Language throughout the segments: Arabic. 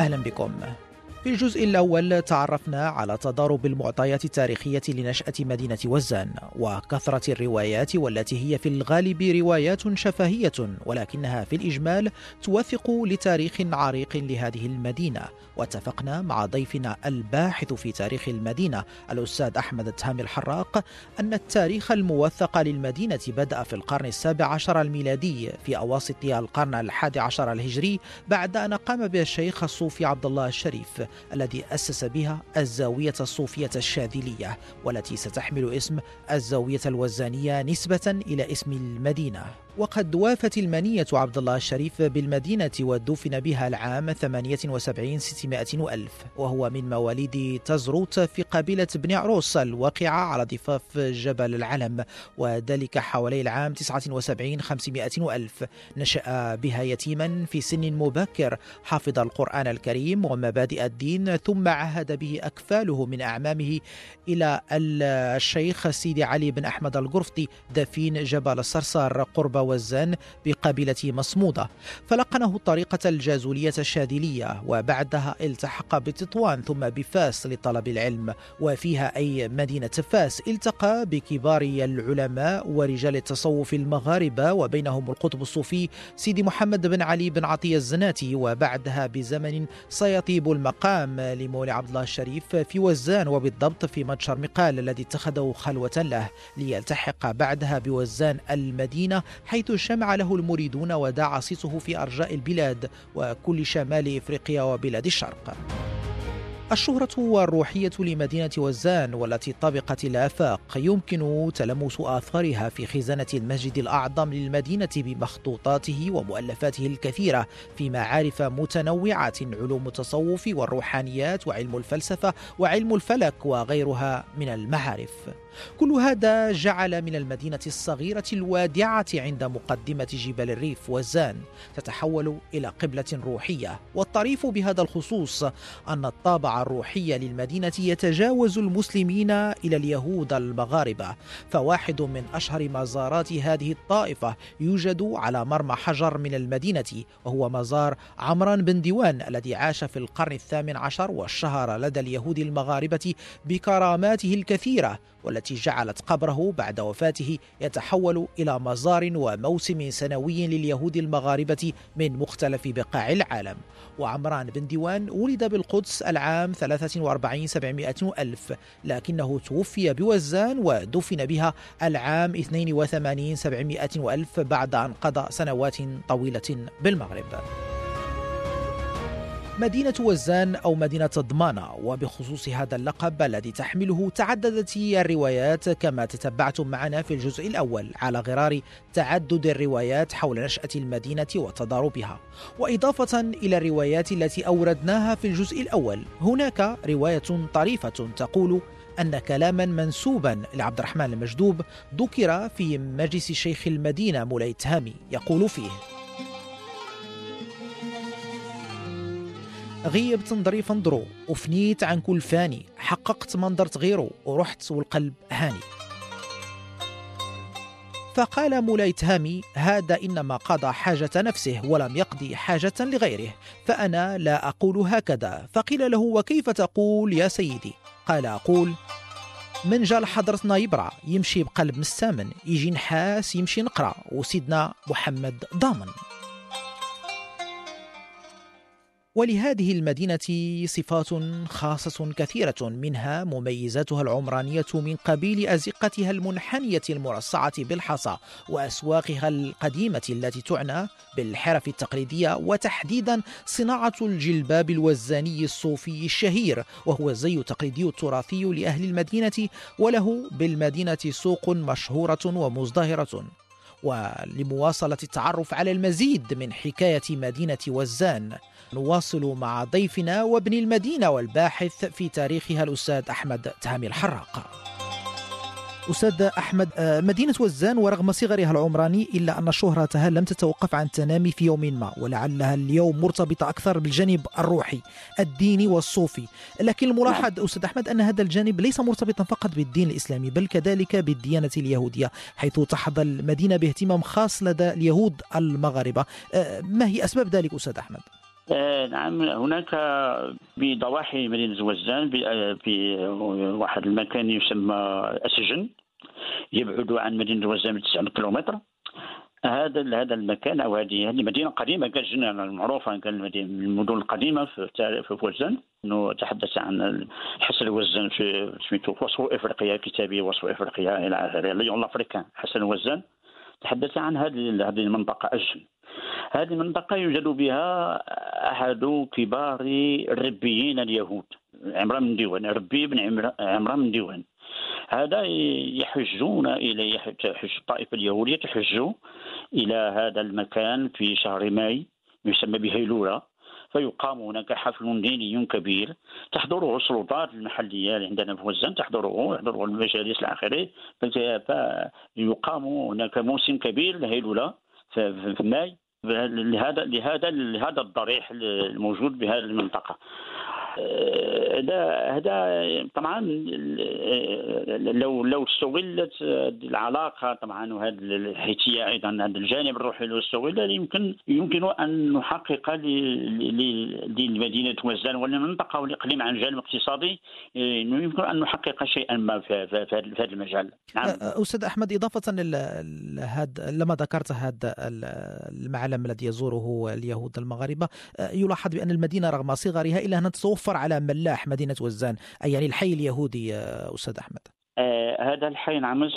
أهلا بكم. في الجزء الأول تعرفنا على تضارب المعطيات التاريخية لنشأة مدينة وزان وكثرة الروايات والتي هي في الغالب روايات شفهية ولكنها في الإجمال توثق لتاريخ عريق لهذه المدينة. واتفقنا مع ضيفنا الباحث في تاريخ المدينة الأستاذ أحمد التهامي الحراق أن التاريخ الموثق للمدينة بدأ في القرن السابع عشر الميلادي في أواسط القرن الحادي عشر الهجري بعد أن قام بها الشيخ الصوفي عبد الله الشريف. الذي أسس بها الزاوية الصوفية الشاذلية والتي ستحمل اسم الزاوية الوزانية نسبة إلى اسم المدينة. وقد وافت المنية عبد الله الشريف بالمدينة ودفن بها العام 78 600 ألف وهو من مواليد تزروت في قبيلة بني عروس الواقعة على ضفاف جبل العلم وذلك حوالي العام 79 500 ألف نشأ بها يتيما في سن مبكر حفظ القرآن الكريم ومبادئ الدين ثم عهد به أكفاله من أعمامه إلى الشيخ سيدي علي بن أحمد القرفطي دفين جبل الصرصار قرب وزان بقبيلة مصمودة فلقنه الطريقة الجازولية الشاذلية وبعدها التحق بتطوان ثم بفاس لطلب العلم وفيها أي مدينة فاس التقى بكبار العلماء ورجال التصوف المغاربة وبينهم القطب الصوفي سيدي محمد بن علي بن عطية الزناتي وبعدها بزمن سيطيب المقام لمولى عبد الله الشريف في وزان وبالضبط في متشر مقال الذي اتخذه خلوة له ليلتحق بعدها بوزان المدينة حيث شمع له المريدون وداع صيته في أرجاء البلاد وكل شمال إفريقيا وبلاد الشرق. الشهرة والروحية لمدينة وزان والتي طبقت الآفاق يمكن تلمس آثارها في خزانة المسجد الأعظم للمدينة بمخطوطاته ومؤلفاته الكثيرة في معارف متنوعة علوم التصوف والروحانيات وعلم الفلسفة وعلم الفلك وغيرها من المعارف. كل هذا جعل من المدينة الصغيرة الوادعة عند مقدمة جبال الريف وزان تتحول إلى قبلة روحية. والطريف بهذا الخصوص أن الطابع الروحي للمدينة يتجاوز المسلمين إلى اليهود المغاربة. فواحد من أشهر مزارات هذه الطائفة يوجد على مرمى حجر من المدينة وهو مزار عمران بن ديوان الذي عاش في القرن الثامن عشر واشتهر لدى اليهود المغاربة بكراماته الكثيرة. والتي جعلت قبره بعد وفاته يتحول إلى مزار وموسم سنوي لليهود المغاربة من مختلف بقاع العالم. وعمران بن ديوان ولد بالقدس العام 43 700 ألف لكنه توفي بوزان ودفن بها العام 82 700 ألف بعد أن قضى سنوات طويلة بالمغرب. مدينة وزان أو مدينة ضمانة وبخصوص هذا اللقب الذي تحمله تعددت الروايات كما تتبعتم معنا في الجزء الأول على غرار تعدد الروايات حول نشأة المدينة وتضاربها. وإضافة إلى الروايات التي أوردناها في الجزء الأول هناك رواية طريفة تقول أن كلاما منسوبا لعبد الرحمن المجدوب ذكر في مجلس شيخ المدينة مولاي تهامي يقول فيه غيبت نظري فنضرو وفنيت عن كل فاني. حققت ما نظرت غيره ورحت والقلب هاني. فقال مولاي تهامي هذا إنما قضى حاجة نفسه ولم يقضي حاجة لغيره. فأنا لا أقول هكذا. فقيل له وكيف تقول يا سيدي؟ قال أقول من جا لحضرتنا يبرع يمشي بقلب مستامن يجي نحاس يمشي نقرأ. وسيدنا محمد ضامن. ولهذه المدينة صفات خاصة كثيرة منها مميزاتها العمرانية من قبيل أزقتها المنحنية المرصعة بالحصى وأسواقها القديمة التي تعنى بالحرف التقليدية وتحديدا صناعة الجلباب الوزاني الصوفي الشهير وهو الزي التقليدي التراثي لأهل المدينة وله بالمدينة سوق مشهورة ومزدهرة. ولمواصلة التعرف على المزيد من حكاية مدينة وزان. نواصل مع ضيفنا وابن المدينة والباحث في تاريخها الأستاذ أحمد تهامي الحراق أستاذ أحمد آه، مدينة وزان ورغم صغرها العمراني إلا أن شهرتها لم تتوقف عن التنامي في يوم ما ولعلها اليوم مرتبطة أكثر بالجانب الروحي الديني والصوفي. لكن الملاحظ أستاذ أحمد أن هذا الجانب ليس مرتبطا فقط بالدين الإسلامي بل كذلك بالديانة اليهودية حيث تحظى المدينة باهتمام خاص لدى اليهود المغاربة. آه، ما هي أسباب ذلك أستاذ أحمد؟ آه، نعم هناك بضواحي مدينة وزان في واحد المكان يسمى السجن يبعد عن مدينة وزان ب 9 كيلومتر. هذا هذا المكان أو هذه هذه مدينة قديمة كان معروفة كان من المدن القديمة في في وزان إنه تحدث عن حسن وزان في سميتو وصف إفريقيا كتابي وصف إفريقيا إلى آخره. ليون لافريكان حسن وزان تحدث عن هذه هذه المنطقة الجن هذه المنطقة يوجد بها أحد كبار الربيين اليهود. عمران بن ديوان ربي بن عمران بن ديوان. هذا يحجون إلى يحج الطائفة اليهودية تحج إلى هذا المكان في شهر ماي يسمى بهيلولة فيقام هناك حفل ديني كبير. تحضره السلطات المحلية اللي عندنا في وزان تحضره يحضره المجالس الآخرة فيقام هناك موسم كبير لهيلولة. في ماي لهذا لهذا لهذا الضريح الموجود بهذه المنطقة. هذا هذا طبعا لو لو استغلت العلاقة طبعا وهذه الحيثيه أيضا هذا الجانب الروحي لو استغل يمكن يمكن أن نحقق لمدينه وزان والمنطقة والاقليم عن جانب اقتصادي يمكن أن نحقق شيئا ما في, هذا المجال نعم. أستاذ أحمد إضافة لهذا لما ذكرت هذا المعلم الذي يزوره اليهود المغاربة يلاحظ بأن المدينة رغم صغرها الا انها تتوفر على ملاح مدينة وزان. أي يعني الحي اليهودي أستاذ أحمد؟ آه هذا الحي نعم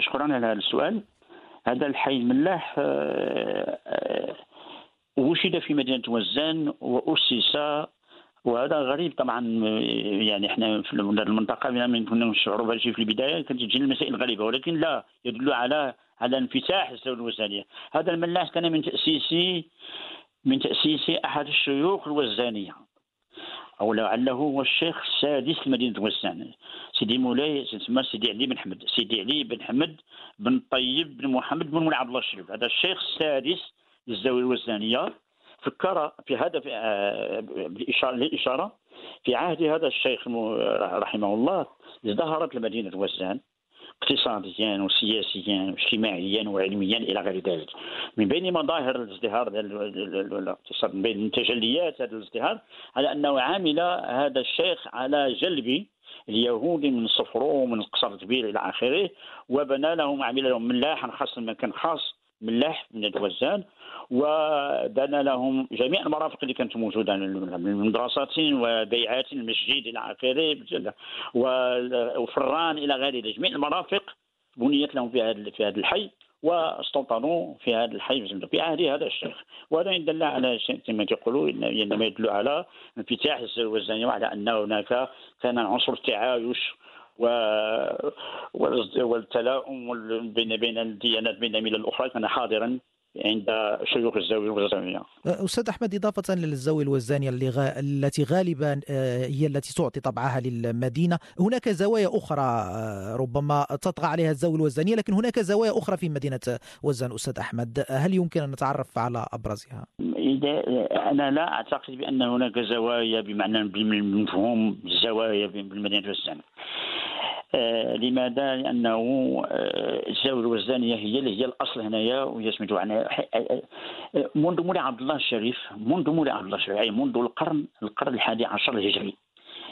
شكرا على هذا السؤال. هذا الحي الملاح آه آه في مدينة وزان وأسس. وهذا غريب طبعا يعني إحنا في المنطقة من كنا نشعروا بهذا في البداية كانت تجي المسائل غريبه ولكن لا يدل على على انفتاح الدولة الوزانية. هذا الملاح كان من تأسيس من تأسيس أحد الشيوخ الوزانية. أو لعله هو الشيخ السادس لمدينه وزان سيدي مولاي تسمى سيدي علي بن حمد. سيدي علي بن حمد بن طيب بن محمد بن عبد الله الشريف. هذا الشيخ السادس للزاويه الوزانيه فكر في هذا بالاشاره للاشاره في عهد هذا الشيخ رحمه الله ازدهرت المدينة وزان اقتصاديا وسياسيا واجتماعيا وعلميا إلى غير ذلك من بين مظاهر الازدهار الاقتصاد من بين تجليات هذا الازدهار على انه عامل هذا الشيخ على جلب اليهود من صفرو ومن القصر الكبير إلى اخره وبنى لهم عمل لهم ملاحا خاصا مكان خاص ملاح من الوزان ودنا لهم جميع المرافق اللي كانت موجودة من مدرسات وبيعات المسجد إلى آخره وفران إلى غير جميع المرافق بنيت لهم في هذا في هذا الحي واستوطنوا في هذا الحي في عهد هذا الشيخ وهذا يدل على شيء كما تقولوا إنما يدل على انفتاح الوزنيه وعلى أن هناك كان عنصر التعايش. والتلاؤم بين بين الديانات بين الملل الاخرى كان حاضرا عند شيوخ الزاوية الوزانيه. أستاذ أحمد إضافة للزاوية الوزانية اللي غ... التي غالبا آه، هي التي تعطي طبعها للمدينة، هناك زوايا أخرى آه، ربما تطغى عليها الزاوية الوزانية لكن هناك زوايا أخرى في مدينة وزان أستاذ أحمد، هل يمكن أن نتعرف على أبرزها؟ أنا لا أعتقد بأن هناك زوايا بمعنى بمفهوم الزوايا بالمدينة وزان. آه، لماذا؟ لأنه آه، الزاويه الوزانيه هي اللي هي الأصل هنايا وهي سميتو آه، منذ مولاي عبد الله الشريف منذ مولاي عبد الله الشريف أي منذ القرن القرن الحادي عشر الهجري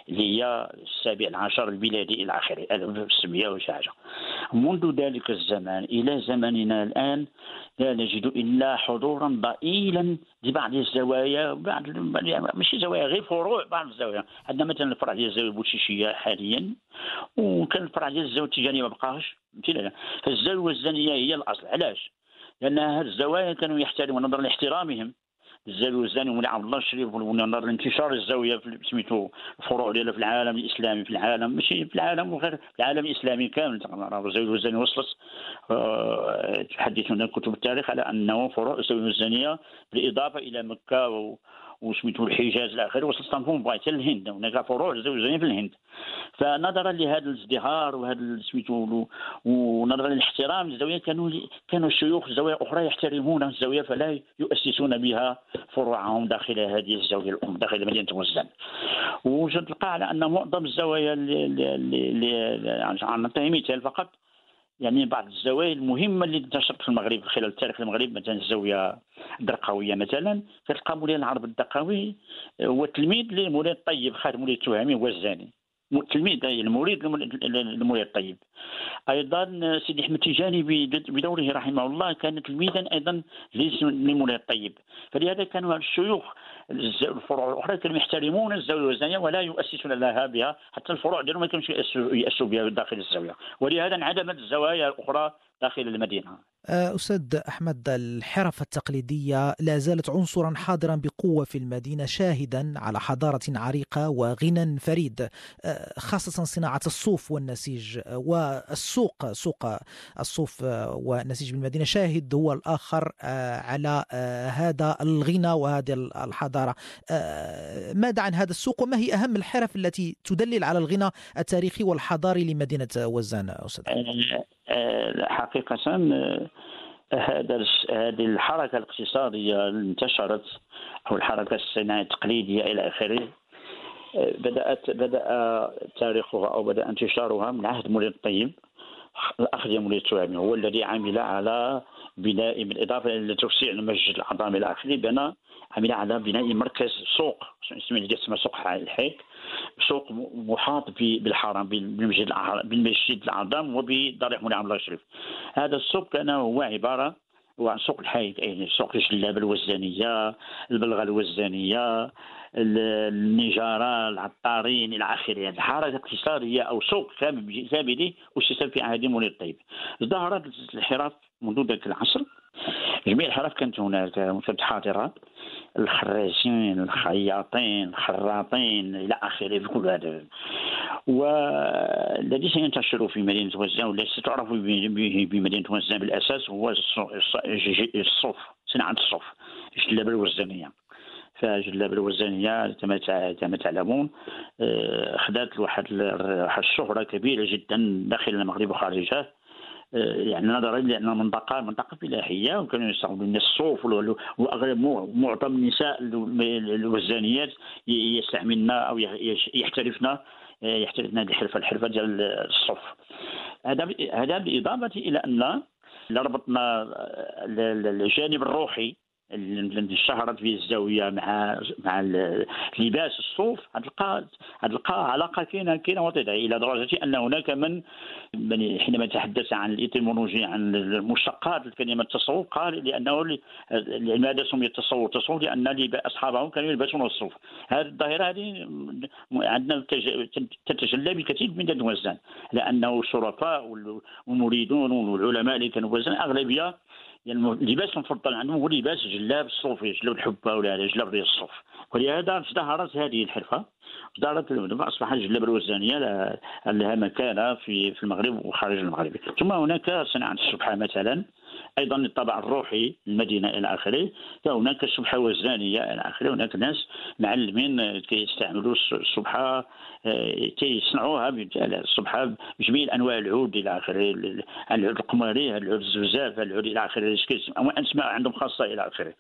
اللي هي السابع العشر الميلادي إلى آخره. 1600 وشي حاجة. منذ ذلك الزمان إلى زمننا الآن لا نجد إلا حضورا ضئيلا لبعض الزوايا بعض ماشي زوايا غير فروع بعض الزوايا. عندنا مثلا الفرع ديال الزاوية البوشيشيه حاليا وكان الفرع ديال الزاوية التيجانيه ما بقاش فالزاويه الزانية هي الأصل. علاش؟ لأن هذه الزوايا كانوا يحترمون نظرا لاحترامهم. الزاويه الزاني ومولي عبد الله الشريف ونظر لانتشار الزاوية سميتو الفروع ديالها في العالم الإسلامي في العالم ماشي في العالم وغير في العالم الإسلامي كامل. الزاويه الزاني وصلت أه تحدثنا كتب التاريخ على أنه فروع الزاويه الزانية بالاضافه إلى مكة وسميتو الحجاز إلى اخره وصلت اسطنبول حتى الهند هناك فروع زوجين في الهند. فنظرا لهذا الازدهار وهذا سميتو ونظرا للاحترام للزاويه كانوا كانوا الشيوخ الزوايا أخرى يحترمون الزاوية فلا يؤسسون بها فروعهم داخل هذه الزاوية الام داخل مدينة وزان وتلقى على أن معظم الزوايا اللي نعطي مثال فقط يعني بعض الزوايا المهمة اللي انتشرت في المغرب خلال التاريخ المغرب مثلا الزاويه الدرقاويه مثلا كتلقى مولاي العرب الدقاوي هو تلميذ لمولاي الطيب خادم مولاي التهامي هو الزاني. تلميذ المريد لمولاي الطيب. أيضا سيدي أحمد تيجاني بدوره رحمه الله كان تلميذا أيضا لمولاي الطيب. فلهذا كانوا الشيوخ الفروع الأخرى كانوا يحترمون الزاوية الوزنية ولا يؤسسون لها بها حتى الفروع ديالهم ما كانوش ياسسوا بها داخل الزاوية. ولهذا انعدمت الزوايا الأخرى داخل المدينة. آه، أستاذ أحمد الحرف التقليدية لا زالت عنصرا حاضرا بقوة في المدينة شاهدا على حضارة عريقة وغنى فريد آه، خاصة صناعة الصوف والنسيج والسوق سوق الصوف والنسيج بالمدينة شاهد هو الآخر آه، على هذا الغنى وهذه الحضارة. ماذا عن هذا السوق؟ وما هي أهم الحرف التي تدلل على الغنى التاريخي والحضاري لمدينة وزان أستاذ؟ حقيقة هذا هذه الحركة الاقتصادية اللي انتشرت أو الحركة الصناعية التقليدية إلى آخره. بدأت بدأ تاريخها أو بدأ انتشارها من عهد مولاي الطيب مولاي التوامي هو الذي عمل على بناء بالإضافة إلى توسيع المسجد الأعظم إلى آخره بنى عمل على بناء مركز سوق اسمه سوق الحيك سوق محاط بالحرم بالمسجد بالمسجد الأعظم وبضريح مولاي عبد الله الشريف. هذا السوق كان هو عبارة عن سوق الحي يعني سوق الجلابة الوزانيه البلغة الوزانيه النجارة العطارين إلى آخره. يعني الحركه الاقتصاديه أو سوق كامل اسس في عهد مولاي الطيب ظهرت الحرف منذ ذاك العصر. جميع الحرف كانت هناك كانت حاضره الخراشين الخياطين الخراطين إلى آخره في كل هذا. والذي سينتشر في مدينة وزان والذي ستعرف بمدينه وزان بالأساس هو الصوف صناعة الصوف الجلابه الوزانيه فجلابه الوزانيه كما تعلمون آه، خذت واحد الشهرة كبيرة جدا داخل المغرب وخارجه. آه، يعني نظرا لأن المنطقة منطقة فلاحيه وكانوا يستعملون الصوف وأغلب معظم النساء الوزانيات يستعملن أو يحترفن آه، يحترفن هذه الحرفه الحرفة ديال الصوف. هذا هذا بالاضافه إلى أن ربطنا الجانب الروحي اللي اشتهرت به الزاوية مع مع لباس الصوف غتلقى غتلقى علاقة كاينة كاينة وطيدة إلى درجة أن هناك من من حينما تحدث عن الإيتيمولوجي عن المشتقات الكلمة التصوف قال لأنه لماذا سمي التصوف؟ التصوف لأن أصحابهم كانوا يلبسون الصوف هذه الظاهرة هذه عندنا تتجلى بكثير من الوزان لأنه الشرفاء والمريدون والعلماء اللي كانوا وزان أغلبية يعني اللباس المفضل عندهم هو لباس جلاب الصوفي جلاب الحبة ولا جلاب الصوف. ولهذا ازدهرت هذه الحرفة. ازدهرت أصبحت الجلابه الوزانيه لها مكانة في في المغرب وخارج المغرب. ثم هناك صناعة السبحه مثلا أيضا الطابع الروحي للمدينه إلى آخره. فهناك السبحه والزانية إلى آخره. هناك ناس معلمين كيستعملوا السبحه آه، كيصنعوها السبحه بجميع أنواع العود إلى آخره. العود القمري العود الزفزاف العود إلى آخره. اسماء عندهم خاصة إلى آخره.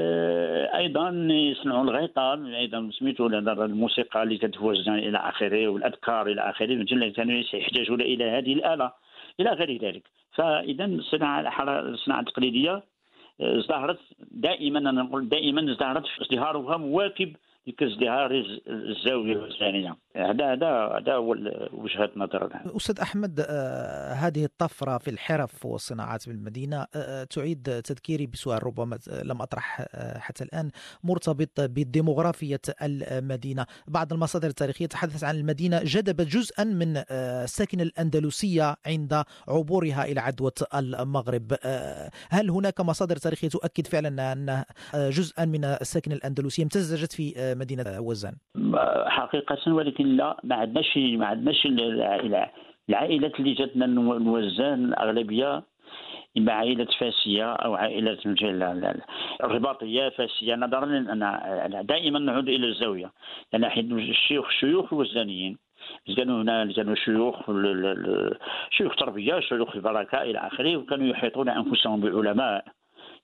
آه، أيضا يصنعوا الغيطان أيضا سميتو الموسيقى اللي كتوزن إلى آخره والأذكار إلى آخره. كانوا يحتاجون إلى هذه الآلة إلى غير ذلك. فإذا الصناعه الصناعة التقليدية آه، ازدهرت دائما أنا نقول دائما ازدهرت ازدهارها مواكب لازدهار الزاوية الوزانيه هذا هذا هذا هو وجهة نظر أستاذ أحمد آه، هذه الطفرة في الحرف والصناعات بالمدينة آه، آه، تعيد تذكيري بسؤال ربما لم أطرح حتى الآن مرتبط بديموغرافيه المدينة. بعض المصادر التاريخية تحدثت عن المدينة جذبت جزءا من الساكنه الأندلسية عند عبورها إلى عدوه المغرب. هل هناك مصادر تاريخية تؤكد فعلا أن جزءا من الساكنه الأندلسية امتزجت في مدينة وزان حقيقة ولكن لا ما عندناش ما عندناش العائلات اللي جاتنا نوزان الأغلبية إما عائله فاسية أو عائله الرباطيه فاسية. نظرا إن دائما نعود إلى الزاوية. لأن حيث الشيوخ الشيوخ الوزانيين كانوا هنا كانوا شيوخ شيوخ تربية شيوخ البركة إلى آخره وكانوا يحيطون أنفسهم بعلماء.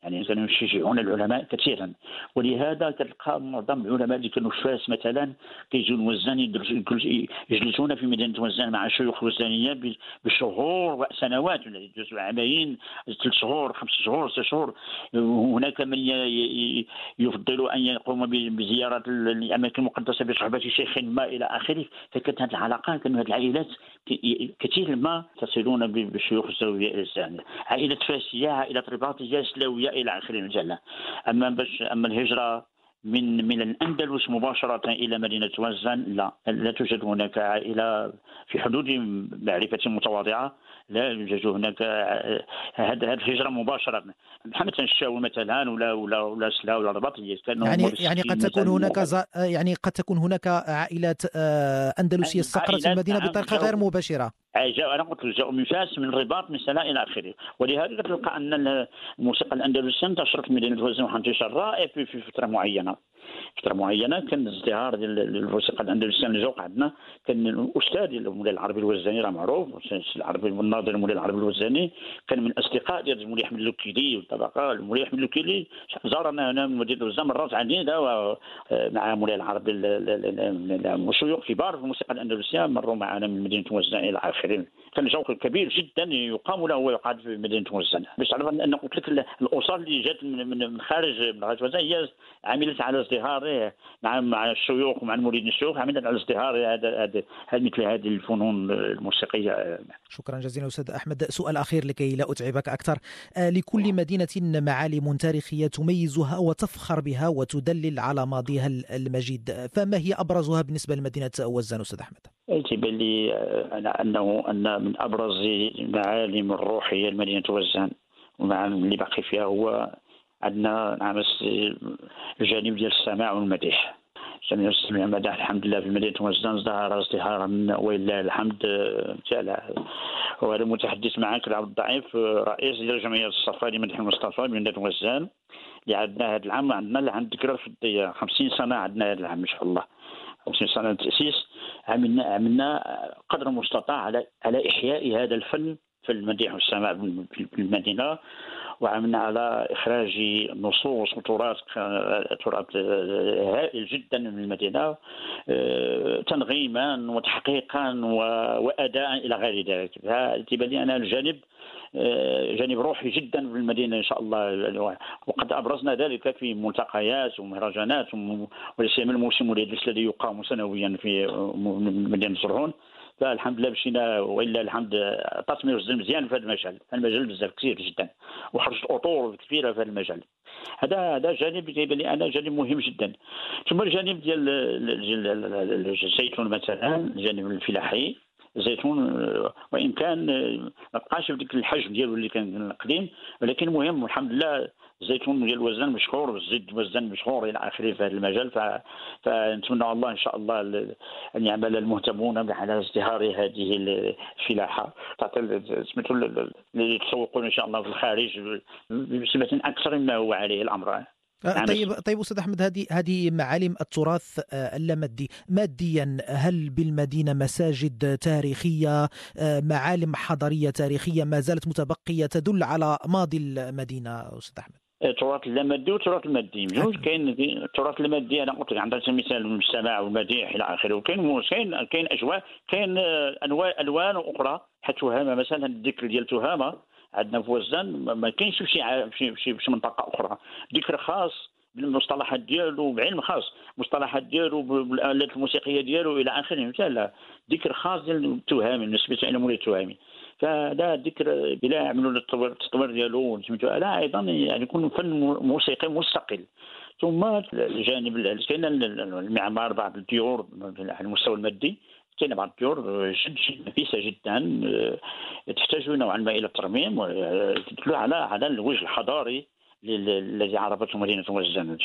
يعني كانوا يشجعون العلماء كثيرا. ولهذا كتلقى معظم العلماء اللي كانوا في فاس مثلا كيجيو وزان يجلسون في مدينه وزان مع شيوخ وزانيه بشهور وسنوات يجلسوا عامين ثلاث شهور خمس شهور ست شهور. هناك من يفضل أن يقوم بزيارة الأماكن المقدسة بصحبة شيخ ما إلى آخره. فكانت هذه العلاقات كانوا هذه العائلات كثير ما تصلون بشيوخ الزاويه عائلة فاسية عائلة رباطية سلاوية. إلى اخره المجله. اما باش اما الهجره من من الاندلس مباشره إلى مدينه وزن لا لا توجد هناك عائله في حدود معرفة متواضعة لا يوجد هناك هذه الهجرة مباشرة. مثلا الشاوي مثلا ولا ولا ولا سلا ولا رباط يعني يعني قد تكون هناك يعني قد تكون هناك عائلات آه، أندلسية استقرت المدينة بطريقة غير مباشرة. جاء أنا قلت جاءوا من فاس من الرباط من سلا إلى آخره. ولهذا تلقى أن الموسيقى الأندلسية انتشرت في مدينة وزن انتشار رائع في فترة معينة. فترة معينة. كان ازدهار ديال الموسيقى الاندلسيه اللي جاو عندنا كان الأستاذ المولاي العربي الوزاني راه معروف العربي الناظر المولاي العربي الوزاني كان من الاصدقاء ديال المولاي أحمد اللوكيلي والطبقة. المولاي أحمد اللوكيلي زارنا هنا من مدينة وزان مرات عديده مع مولاي العربي شيوخ كبار في الموسيقى الأندلسية. مروا معنا من مدينة وزان إلى آخره. كان جو كبير جدا يقام له ويقعد في مدينة وزان باش تعرف ان قلت لك الاسر اللي جات من خارج من وزان هي عملت على ازدهار. مع مع الشيوخ ومع المريدين. الشيوخ عملنا على ازدهار هذا هذا مثل هذه الفنون الموسيقية. شكرا جزيلا أستاذ أحمد. سؤال أخير لكي لا أتعبك أكثر. آه، لكل مدينة معالم تاريخية تميزها وتفخر بها وتدلل على ماضيها المجيد. فما هي أبرزها بالنسبة لمدينة وزان أستاذ أحمد؟ يجب لي انه أن من أبرز المعالم الروحية لمدينه وزان والمعالم اللي باقي فيها هو عندنا نعم الجانب ديال السماع والمديح. جميع السماع والمديح الحمد لله في مدينه وجدان ظهر ازدهارا ولله الحمد تعالى. هو المتحدث معك العبد الضعيف رئيس ديال جمعية الصفا لمدح المصطفى بمدينة وزان اللي عندنا هذا العام عندنا عند ذكرى الفضيه 50 سنة عندنا هذا العام ان شاء الله. 50 سنة تأسيس. عملنا عملنا قدر المستطاع على على إحياء هذا الفن في المديح والسماع في المدينة. وعملنا على إخراج نصوص وتراث تراث هائل جدا من المدينة آه، تنغيما وتحقيقا وأداء إلى غير ذلك. بالنسبة لي أنا الجانب آه، جانب روحي جدا في المدينة إن شاء الله. وقد أبرزنا ذلك في ملتقيات ومهرجانات ولا سيما الموسم الذي يقام سنويا في مدينة زرهون فالحمد لله مشينا وإلا الحمد التصميم وزن مزيان في هذا المجال. المجال بزاف كثير جدا وخرجت اطور كثيره في هذا المجال. هذا هذا جانب كيبان لي أنا جانب مهم جدا. ثم الجانب ديال الزيتون مثلا الجانب الفلاحي الزيتون وإن كان ما بقاش بديك الحجم ديالو اللي كان قديم ولكن المهم الحمد لله الزيتون ديال الوزن مشهور والزيت الوزن مشهور إلى آخره في هذا المجال. فنتمنى الله إن شاء الله أن يعمل المهتمون على ازدهار هذه الفلاحة. تعطي سميتو يتسوقون إن شاء الله في الخارج بصفه أكثر مما هو عليه الأمر. آه، نعم. طيب طيب أستاذ أحمد هذه هذه معالم التراث آه، اللامادي ماديا هل بالمدينة مساجد تاريخية آه، معالم حضارية تاريخية ما زالت متبقية تدل على ماضي المدينة أستاذ أحمد؟ التراث اللامادي والتراث المادي. بجوج كاين التراث المادي أنا قلت لك عندنا مثال المجتمع والمديح إلى آخره. وكاين كاين كاين أجواء كاين انواع ألوان أخرى. حتى تهامه مثلا الذكر ديال تهامه عندنا في وزان ما كاينش في شي في شي منطقة أخرى. ذكر خاص بالمصطلحات ديالو بعلم خاص مصطلحات ديالو بالآلات الموسيقية ديالو إلى آخره. لا. ذكر خاص ديال التهامي بالنسبة إلى مولاي التهامي فهذا ذكر بلا يعملوا التطوير ديالو لا أيضا يعني يكون فن موسيقي مستقل. ثم الجانب كاين المعمار بعض الديور على المستوى المادي كاين بعض الديور جد جد نفيسة جدا آه، تحتاج نوعا ما إلى الترميم وتدل على على الوجه الحضاري الذي عرفته مدينة وزن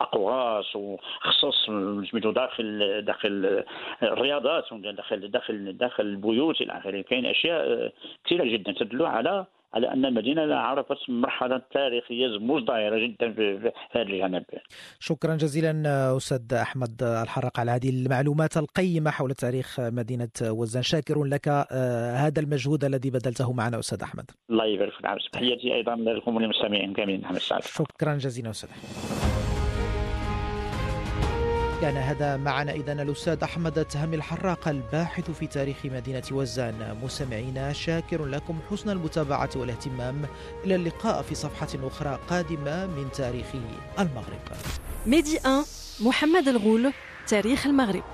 أقواس وخصص سميتو داخل داخل الرياضات داخل داخل داخل البيوت إلى آخره. كاين أشياء كثيرة جدا تدل على على أن المدينة عرفت مرحلة تاريخية مزدهره جدا في هذا الجانب. شكرا جزيلا أستاذ أحمد الحرق على هذه المعلومات القيمة حول تاريخ مدينة وزان شاكر لك آه، هذا المجهود الذي بذلته معنا أستاذ أحمد. الله يبارك فيك تحياتي أيضا لكم وللمستمعين كاملين شكرا جزيلا أستاذ أحمد. كان هذا معنا إذا الأستاذ أحمد تهمي الحراق الباحث في تاريخ مدينة وزان. مستمعينا شاكر لكم حسن المتابعة والاهتمام. إلى اللقاء في صفحة أخرى قادمة من تاريخ المغرب. ميدي 1 محمد الغول تاريخ المغرب.